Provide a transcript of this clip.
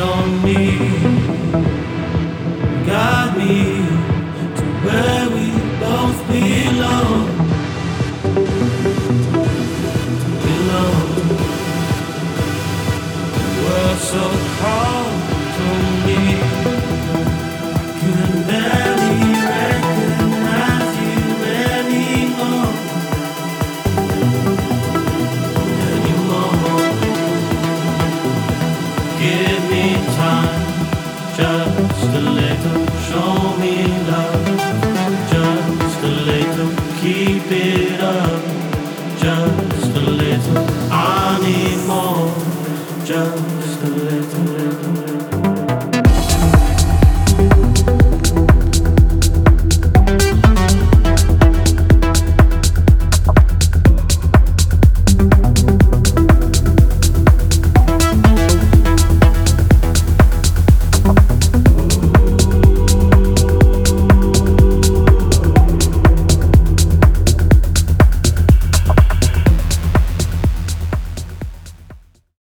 on me, me to where we both belong. Belong. So cold to me. Can barely recognize you anymore. Anymore. Give just a little.